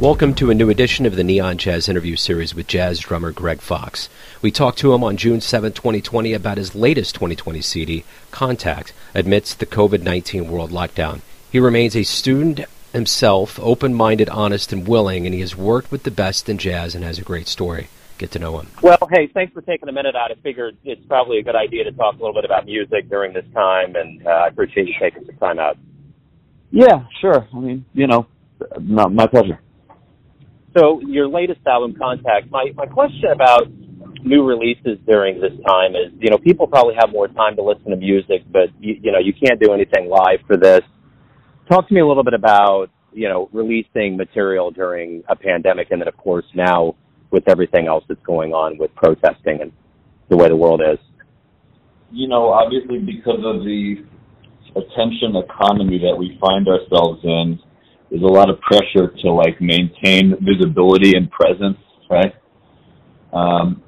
Welcome to a new edition of the Neon Jazz interview series with jazz drummer Greg Fox. We talked to him on June 7, 2020, about his latest 2020 CD, Contact, amidst the COVID 19 world lockdown. He remains a student himself, open minded, honest, and willing, and he has worked with the best in jazz and has a great story. Get to know him. Well, hey, thanks for taking a minute out. I figured it's probably a good idea to talk a little bit about music during this time, and uh, I appreciate you taking some time out. Yeah, sure. I mean, you know, my, my pleasure. So, your latest album, Contact. My my question about new releases during this time is, you know, people probably have more time to listen to music, but you, you know, you can't do anything live for this. Talk to me a little bit about, you know, releasing material during a pandemic, and then of course now with everything else that's going on with protesting and the way the world is? You know, obviously because of the attention economy that we find ourselves in, there's a lot of pressure to like maintain visibility and presence, right? Um,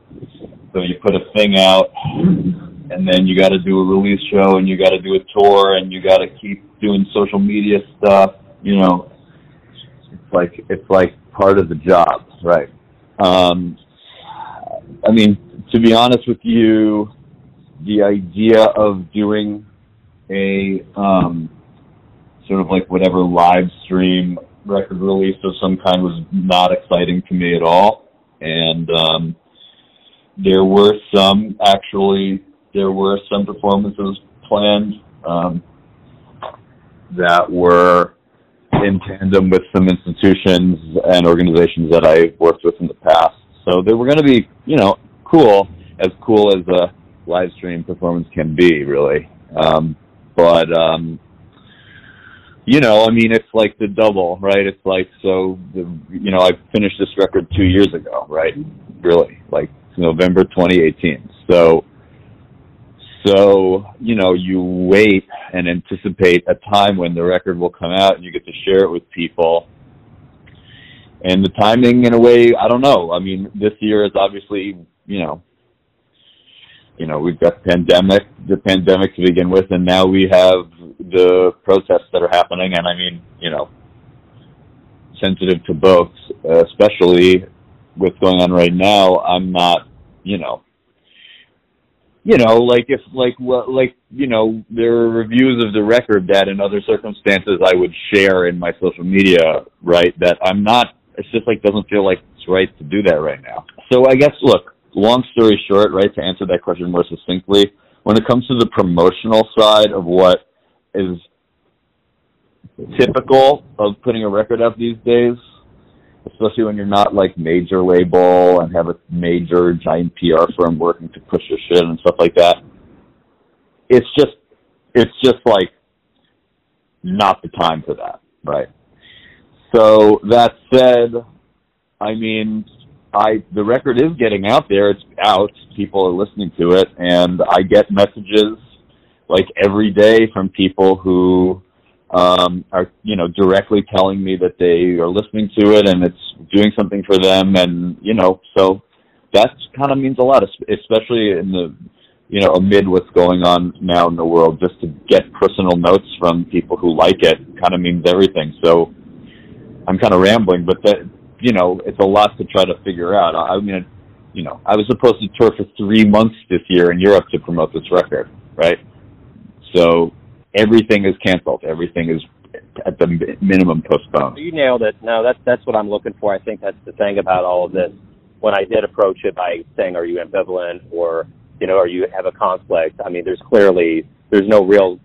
so you put a thing out, and then you got to do a release show, and you got to do a tour, and you got to keep doing social media stuff. You know, it's like it's like part of the job, right? Um, I mean, to be honest with you, the idea of doing a um, sort of like whatever live stream record release of some kind was not exciting to me at all. And um, there were some actually, there were some performances planned um, that were in tandem with some institutions and organizations that I worked with in the past. So they were going to be, you know, cool, as cool as a live stream performance can be, really. Um, but, um, you know, I mean, it's like the double, right? It's like, so, the, you know, I finished this record two years ago, right? Really, like November 2018. So, so, you know, you wait and anticipate a time when the record will come out and you get to share it with people. And the timing, in a way, I don't know. I mean, this year is obviously, you know, you know, we've got the pandemic, the pandemic to begin with, and now we have the protests that are happening. And I mean, you know, sensitive to both, especially what's going on right now. I'm not, you know, you know, like if like well, like you know, there are reviews of the record that in other circumstances I would share in my social media, right? That I'm not. It's just like doesn't feel like it's right to do that right now. So I guess look, long story short, right? To answer that question more succinctly, when it comes to the promotional side of what is typical of putting a record out these days, especially when you're not like major label and have a major giant PR firm working to push your shit and stuff like that. It's just, it's just like not the time for that, right? So that said, I mean, I the record is getting out there. It's out. People are listening to it, and I get messages like every day from people who um, are you know directly telling me that they are listening to it and it's doing something for them, and you know so that kind of means a lot, especially in the you know amid what's going on now in the world. Just to get personal notes from people who like it kind of means everything. So I'm kind of rambling, but that you know it's a lot to try to figure out. I, I mean. You know, I was supposed to tour for three months this year in Europe to promote this record, right? So everything is canceled. Everything is at the minimum postponed. You nailed it. No, that's that's what I'm looking for. I think that's the thing about all of this. When I did approach it by saying, "Are you ambivalent?" or you know, "Are you have a conflict?" I mean, there's clearly there's no real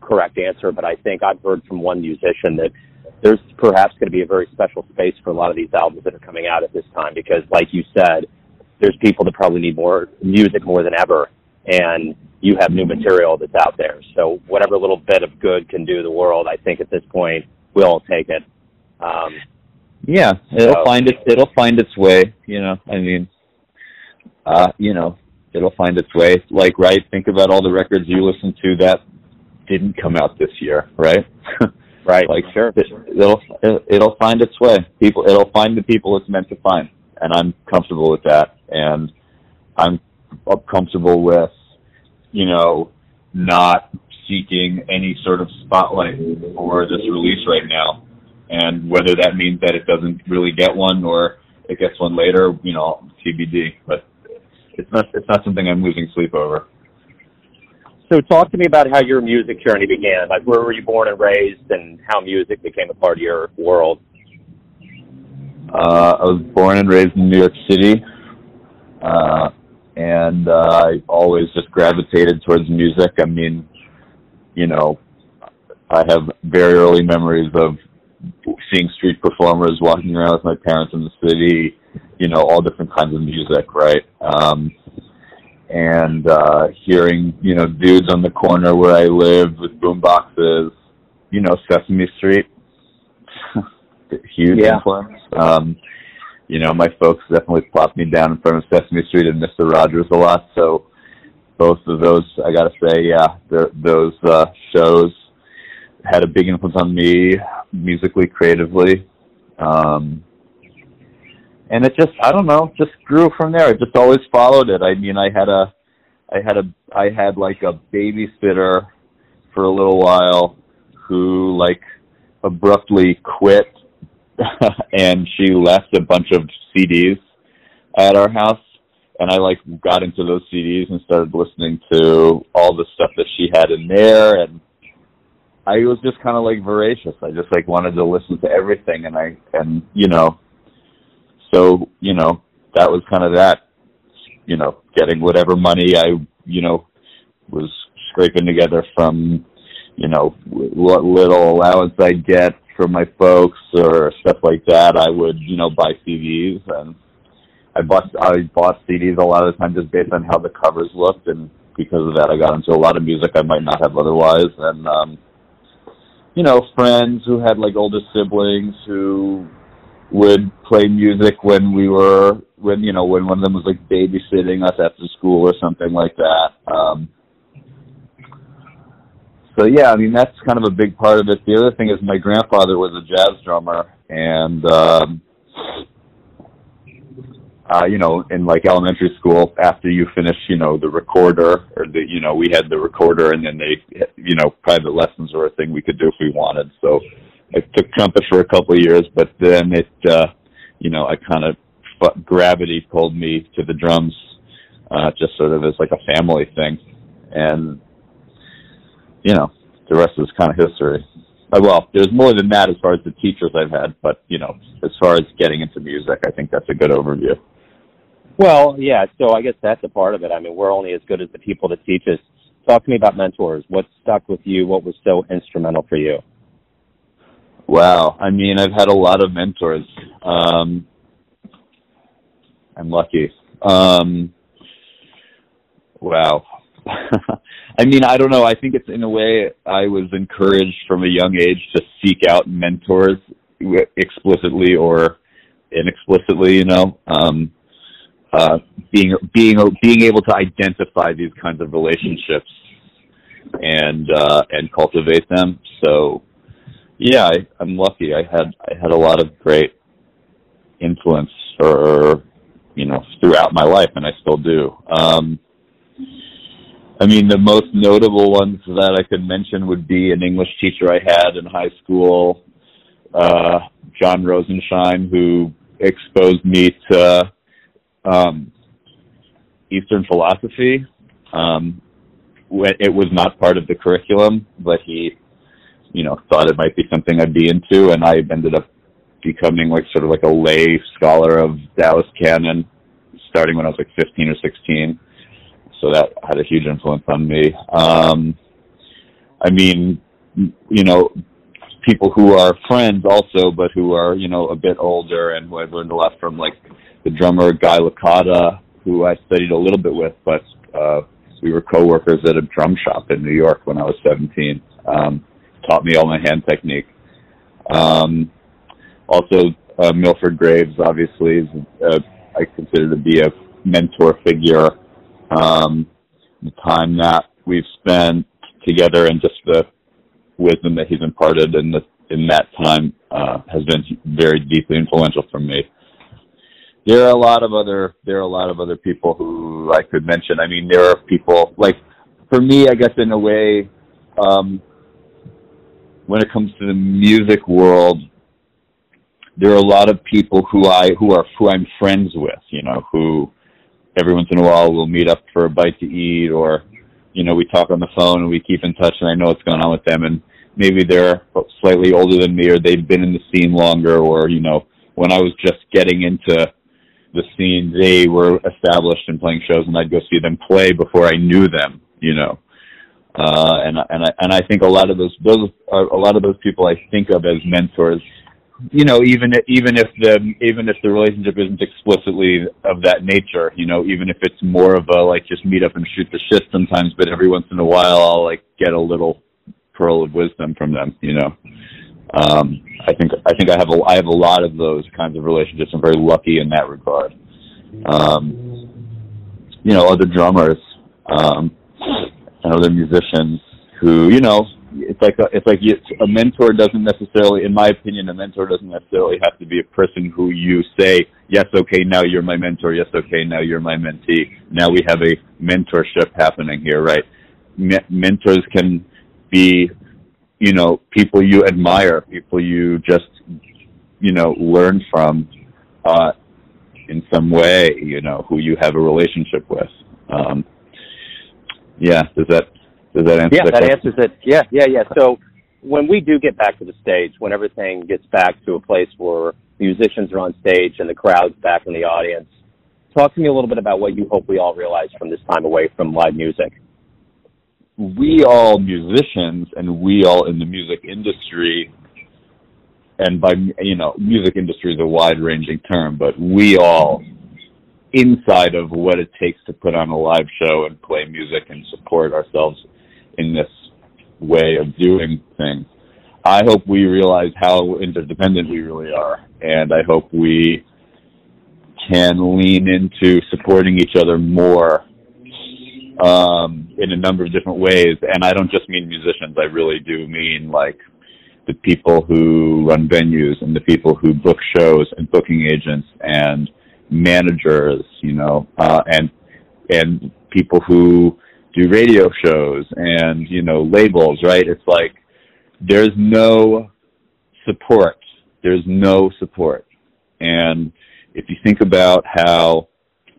correct answer, but I think I've heard from one musician that there's perhaps going to be a very special space for a lot of these albums that are coming out at this time because, like you said, there's people that probably need more music more than ever, and you have new material that's out there. So whatever little bit of good can do the world, I think at this point we'll take it. Um, yeah, it'll so, find its It'll find its way. You know, I mean, uh, you know, it'll find its way. Like, right? Think about all the records you listen to that didn't come out this year, right? right. like, sure, it, it'll it'll find its way. People, it'll find the people it's meant to find, and I'm comfortable with that. And I'm comfortable with you know, not seeking any sort of spotlight for this release right now. and whether that means that it doesn't really get one or it gets one later, you know, TBD. But it's not it's not something I'm losing sleep over. So talk to me about how your music journey began. Like where were you born and raised and how music became a part of your world? Uh, I was born and raised in New York City. Uh, and uh, I always just gravitated towards music. I mean, you know, I have very early memories of seeing street performers, walking around with my parents in the city, you know, all different kinds of music, right? Um, and uh, hearing, you know, dudes on the corner where I lived with boom boxes, you know, Sesame Street, huge yeah. influence. Um, you know, my folks definitely plopped me down in front of Sesame Street and Mister Rogers a lot. So both of those, I got to say, yeah, those uh, shows had a big influence on me musically, creatively. Um, and it just, I don't know, just grew from there. I just always followed it. I mean, I had a, I had a, I had like a babysitter for a little while who like abruptly quit and she left a bunch of CDs at our house and I like got into those CDs and started listening to all the stuff that she had in there and I was just kind of like voracious. I just like wanted to listen to everything and I and you know so, you know, that was kind of that, you know, getting whatever money I, you know, was scraping together from, you know, what little allowance I get from my folks or stuff like that, I would, you know, buy CDs and I bought I bought CDs a lot of the time just based on how the covers looked and because of that I got into a lot of music I might not have otherwise. And um you know, friends who had like older siblings who would play music when we were when you know when one of them was like babysitting us after school or something like that. Um so yeah, I mean that's kind of a big part of it. The other thing is my grandfather was a jazz drummer, and um, uh, you know, in like elementary school, after you finish, you know, the recorder or the, you know, we had the recorder, and then they, you know, private lessons were a thing we could do if we wanted. So I took trumpet for a couple of years, but then it, uh, you know, I kind of gravity pulled me to the drums, uh, just sort of as like a family thing, and you know, the rest is kind of history. Uh, well, there's more than that as far as the teachers I've had, but you know, as far as getting into music, I think that's a good overview. Well, yeah. So I guess that's a part of it. I mean, we're only as good as the people that teach us. Talk to me about mentors. What stuck with you? What was so instrumental for you? Wow. I mean, I've had a lot of mentors. Um, I'm lucky. Um, wow. I mean, I don't know. I think it's in a way I was encouraged from a young age to seek out mentors explicitly or inexplicitly, you know. Um, uh, being being being able to identify these kinds of relationships and uh, and cultivate them. So, yeah, I, I'm lucky. I had I had a lot of great influence, or you know, throughout my life, and I still do. Um, I mean, the most notable ones that I could mention would be an English teacher I had in high school, uh, John Rosenshine, who exposed me to um, Eastern philosophy. Um, it was not part of the curriculum, but he, you know, thought it might be something I'd be into, and I ended up becoming like sort of like a lay scholar of Daoist canon, starting when I was like 15 or 16 so that had a huge influence on me. Um, I mean, you know, people who are friends also, but who are you know a bit older, and who I've learned a lot from, like the drummer Guy Licata, who I studied a little bit with, but uh, we were co-workers at a drum shop in New York when I was 17. Um, taught me all my hand technique. Um, also, uh, Milford Graves, obviously, is, uh, I consider to be a mentor figure um, the time that we've spent together and just the wisdom that he's imparted in the in that time uh, has been very deeply influential for me. There are a lot of other there are a lot of other people who I could mention. I mean, there are people like for me, I guess in a way, um, when it comes to the music world, there are a lot of people who I who are who I'm friends with, you know, who every once in a while we'll meet up for a bite to eat or you know, we talk on the phone and we keep in touch and I know what's going on with them and maybe they're slightly older than me or they've been in the scene longer or, you know, when I was just getting into the scene, they were established and playing shows and I'd go see them play before I knew them, you know. Uh, and, and I, and I think a lot of those, those are a lot of those people I think of as mentors you know, even even if the even if the relationship isn't explicitly of that nature, you know, even if it's more of a like just meet up and shoot the shit sometimes, but every once in a while I'll like get a little pearl of wisdom from them, you know. Um, I think I think I have a I have a lot of those kinds of relationships. I'm very lucky in that regard. Um, you know, other drummers um, and other musicians who, you know, it's like a, it's like a mentor doesn't necessarily, in my opinion, a mentor doesn't necessarily have to be a person who you say, yes, okay, now you're my mentor. Yes, okay, now you're my mentee. Now we have a mentorship happening here, right? Me- mentors can be, you know, people you admire, people you just, you know, learn from, uh, in some way, you know, who you have a relationship with. Um, yeah, does that does that answer? Yeah, that, that answers it. Yeah, yeah, yeah. So when we do get back to the stage, when everything gets back to a place where musicians are on stage and the crowd's back in the audience, talk to me a little bit about what you hope we all realize from this time away from live music. We all musicians and we all in the music industry, and by you know, music industry is a wide-ranging term, but we all inside of what it takes to put on a live show and play music and support ourselves in this way of doing things. I hope we realize how interdependent we really are, and I hope we can lean into supporting each other more um, in a number of different ways. And I don't just mean musicians; I really do mean like the people who run venues and the people who book shows and booking agents and managers, you know, uh, and and people who do radio shows and you know labels right? It's like there's no support. There's no support. And if you think about how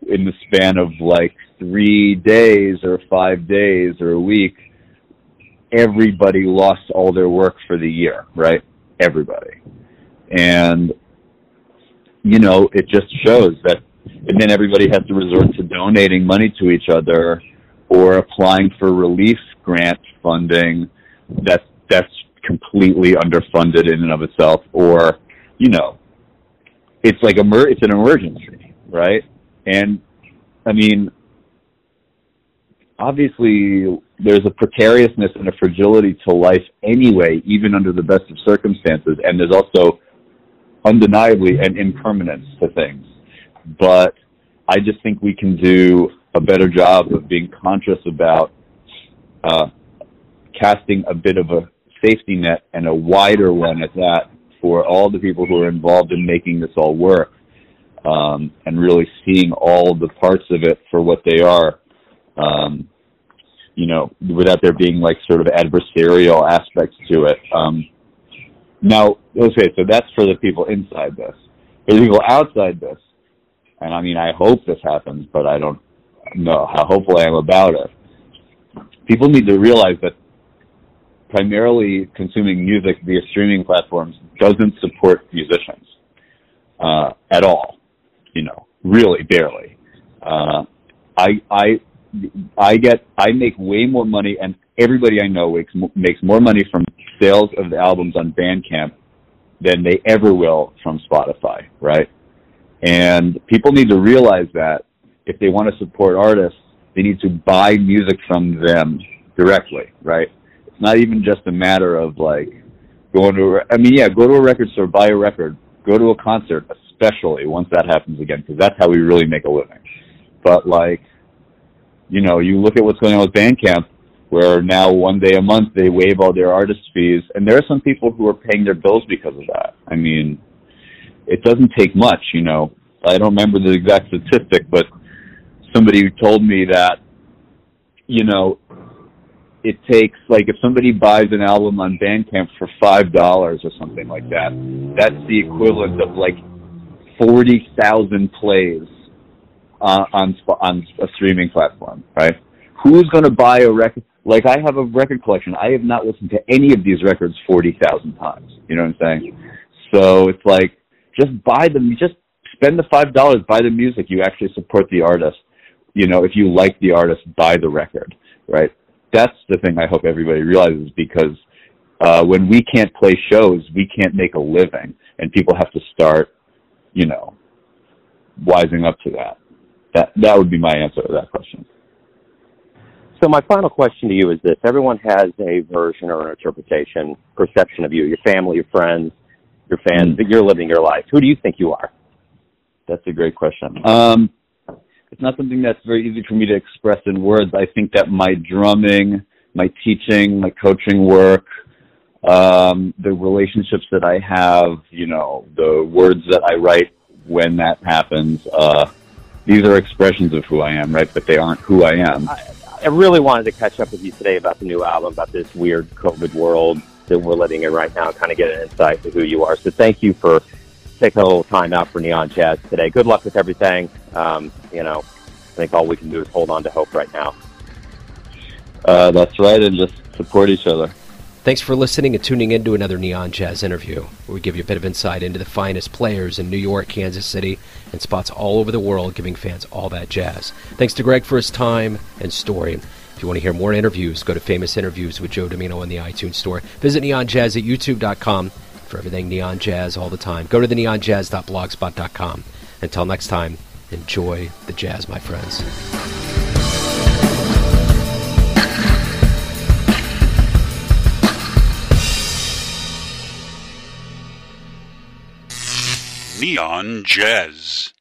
in the span of like 3 days or 5 days or a week everybody lost all their work for the year right? Everybody. And you know it just shows that and then everybody has to resort to donating money to each other or applying for relief grant funding that's that's completely underfunded in and of itself or you know it's like a mer- it's an emergency right? And i mean obviously there's a precariousness and a fragility to life anyway even under the best of circumstances. And there's also undeniably an impermanence to things but i just think we can do a better job of being conscious about uh, casting a bit of a safety net and a wider one at that for all the people who are involved in making this all work um, and really seeing all the parts of it for what they are. Um, you know, without there being like sort of adversarial aspects to it. Um, now, okay, so that's for the people inside this. For the people outside this, and I mean, I hope this happens, but I don't know how hopeful I am about it. People need to realize that primarily consuming music via streaming platforms doesn't support musicians uh, at all. You know, really barely. Uh, I I I get I make way more money, and everybody I know makes makes more money from sales of the albums on Bandcamp than they ever will from Spotify, right? And people need to realize that if they want to support artists, they need to buy music from them directly, right? It's not even just a matter of like going to, I mean, yeah, go to a record store, buy a record, go to a concert, especially once that happens again, because that's how we really make a living. But like, you know, you look at what's going on with Bandcamp, where now one day a month they waive all their artist fees, and there are some people who are paying their bills because of that. I mean, it doesn't take much, you know. I don't remember the exact statistic, but somebody told me that, you know, it takes like if somebody buys an album on Bandcamp for five dollars or something like that, that's the equivalent of like forty thousand plays uh, on on a streaming platform, right? Who's going to buy a record? Like I have a record collection. I have not listened to any of these records forty thousand times. You know what I'm saying? So it's like just buy them. Just spend the five dollars, buy the music. You actually support the artist. You know, if you like the artist, buy the record, right? That's the thing I hope everybody realizes because uh, when we can't play shows, we can't make a living, and people have to start, you know, wising up to that. That that would be my answer to that question. So my final question to you is this: Everyone has a version or an interpretation, perception of you, your family, your friends, your fans. Mm. You're living your life. Who do you think you are? That's a great question. Um, it's not something that's very easy for me to express in words. I think that my drumming, my teaching, my coaching work, um, the relationships that I have, you know, the words that I write when that happens, uh, these are expressions of who I am, right? But they aren't who I am. I, I really wanted to catch up with you today about the new album, about this weird COVID world that we're living in right now, kind of get an insight to who you are. So thank you for taking a little time out for Neon Jazz today. Good luck with everything. Um, you know, I think all we can do is hold on to hope right now. Uh, that's right, and just support each other. Thanks for listening and tuning in to another Neon Jazz interview, where we give you a bit of insight into the finest players in New York, Kansas City, and spots all over the world, giving fans all that jazz. Thanks to Greg for his time and story. If you want to hear more interviews, go to Famous Interviews with Joe Dimino in the iTunes Store. Visit neonjazz at youtube.com for everything Neon Jazz all the time. Go to the neonjazz.blogspot.com. Until next time, enjoy the jazz, my friends. Neon Jazz.